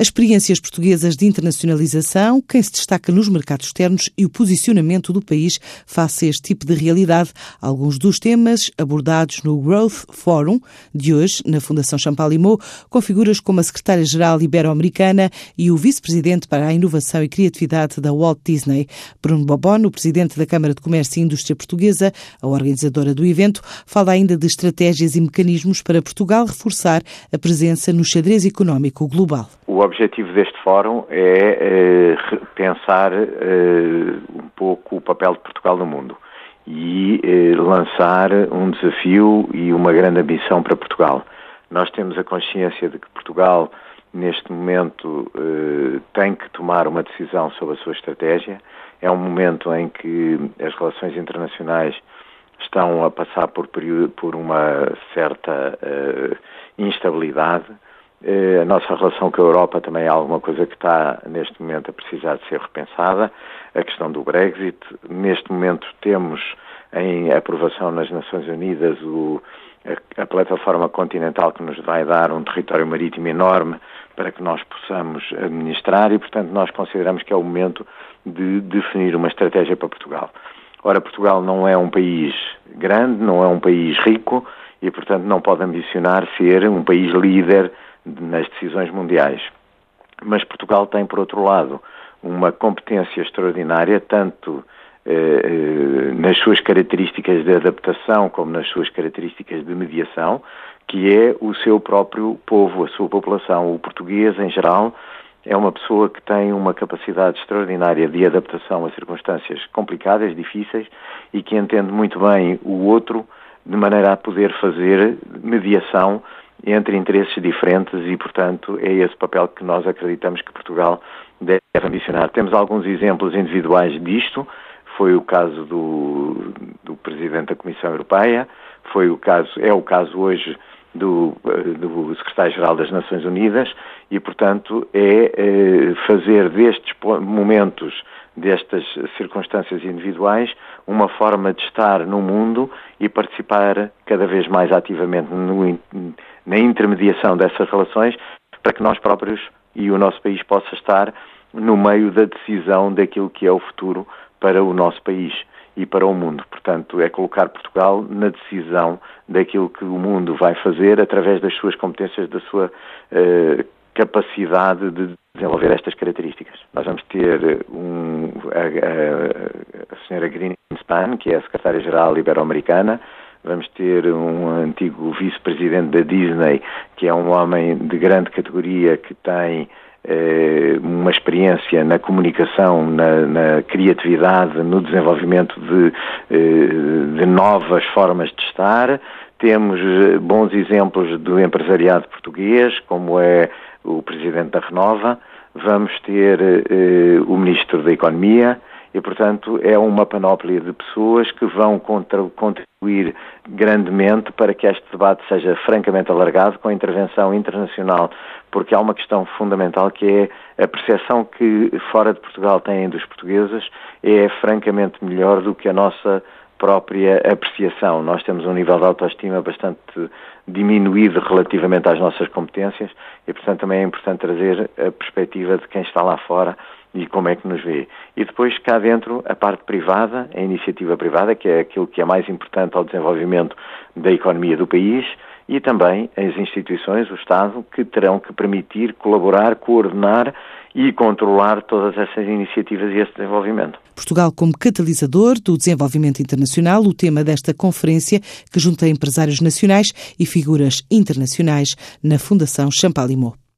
As experiências portuguesas de internacionalização, quem se destaca nos mercados externos e o posicionamento do país face a este tipo de realidade. Alguns dos temas abordados no Growth Forum de hoje, na Fundação Champalimau, com figuras como a secretária-geral ibero-americana e o vice-presidente para a inovação e criatividade da Walt Disney. Bruno Bobon, o presidente da Câmara de Comércio e Indústria Portuguesa, a organizadora do evento, fala ainda de estratégias e mecanismos para Portugal reforçar a presença no xadrez económico global. O objetivo deste fórum é uh, pensar uh, um pouco o papel de Portugal no mundo e uh, lançar um desafio e uma grande ambição para Portugal. Nós temos a consciência de que Portugal, neste momento, tem que tomar uma decisão sobre a sua estratégia. É um momento em que as relações internacionais estão a passar por, por uma certa instabilidade eh, a nossa relação com a Europa também é alguma coisa que está, neste momento, a precisar de ser repensada. A questão do Brexit. Neste momento, temos em aprovação nas Nações Unidas o, a, a, plataforma continental que nos vai dar um território marítimo enorme para que nós possamos administrar e, portanto, nós consideramos que é o momento de definir uma estratégia para Portugal. Ora, Portugal não é um país grande, não é um país rico e, portanto, não pode ambicionar ser um país líder nas decisões mundiais. Mas Portugal tem, por outro lado, uma competência extraordinária, tanto eh, eh, nas suas características de adaptação como nas suas características de mediação, que é o seu próprio povo, a sua população. O português, em geral, é uma pessoa que tem uma capacidade extraordinária de adaptação a circunstâncias complicadas, difíceis, e que entende muito bem o outro de maneira a poder fazer mediação entre interesses diferentes e, portanto, é esse papel que nós acreditamos que Portugal deve ambicionar. Temos alguns exemplos individuais disto, foi o caso do, do Presidente da Comissão Europeia, foi o caso, é o caso hoje do, do Secretário-Geral das Nações Unidas e, portanto, é, é fazer destes momentos destas circunstâncias individuais uma forma de estar no mundo e participar cada vez mais ativamente no, na intermediação dessas relações para que nós próprios e o nosso país possa estar no meio da decisão daquilo que é o futuro para o nosso país e para o mundo. Portanto, é colocar Portugal na decisão daquilo que o mundo vai fazer através das suas competências, da sua uh, capacidade de desenvolver estas características. Nós vamos ter um, a, a, a senhora Greenspan, que é a secretária-geral ibero-americana, vamos ter um antigo vice-presidente da Disney, que é um homem de grande categoria que tem eh, uma experiência na comunicação, na, na, criatividade, no desenvolvimento de, eh, de novas formas de estar. Temos eh, bons exemplos do empresariado português, como é o presidente da Renova, vamos ter eh, o ministro da Economia e, portanto, é uma panóplia de pessoas que vão contribuir grandemente para que este debate seja francamente alargado com a intervenção internacional, porque há uma questão fundamental que é a percepção que fora de Portugal têm dos portugueses é francamente melhor do que a nossa própria apreciação. Nós temos um nível de autoestima bastante diminuído relativamente às nossas competências e, portanto, também é importante trazer a perspectiva de quem está lá fora e como é que nos vê. E depois, cá dentro, a parte privada, a iniciativa privada, que é aquilo que é mais importante ao desenvolvimento da economia do país, e também as instituições, o Estado, que terão que permitir colaborar, coordenar e controlar todas essas iniciativas e esse desenvolvimento. Portugal como catalisador do desenvolvimento internacional, o tema desta conferência que junta empresários nacionais e figuras internacionais na Fundação Champalimau.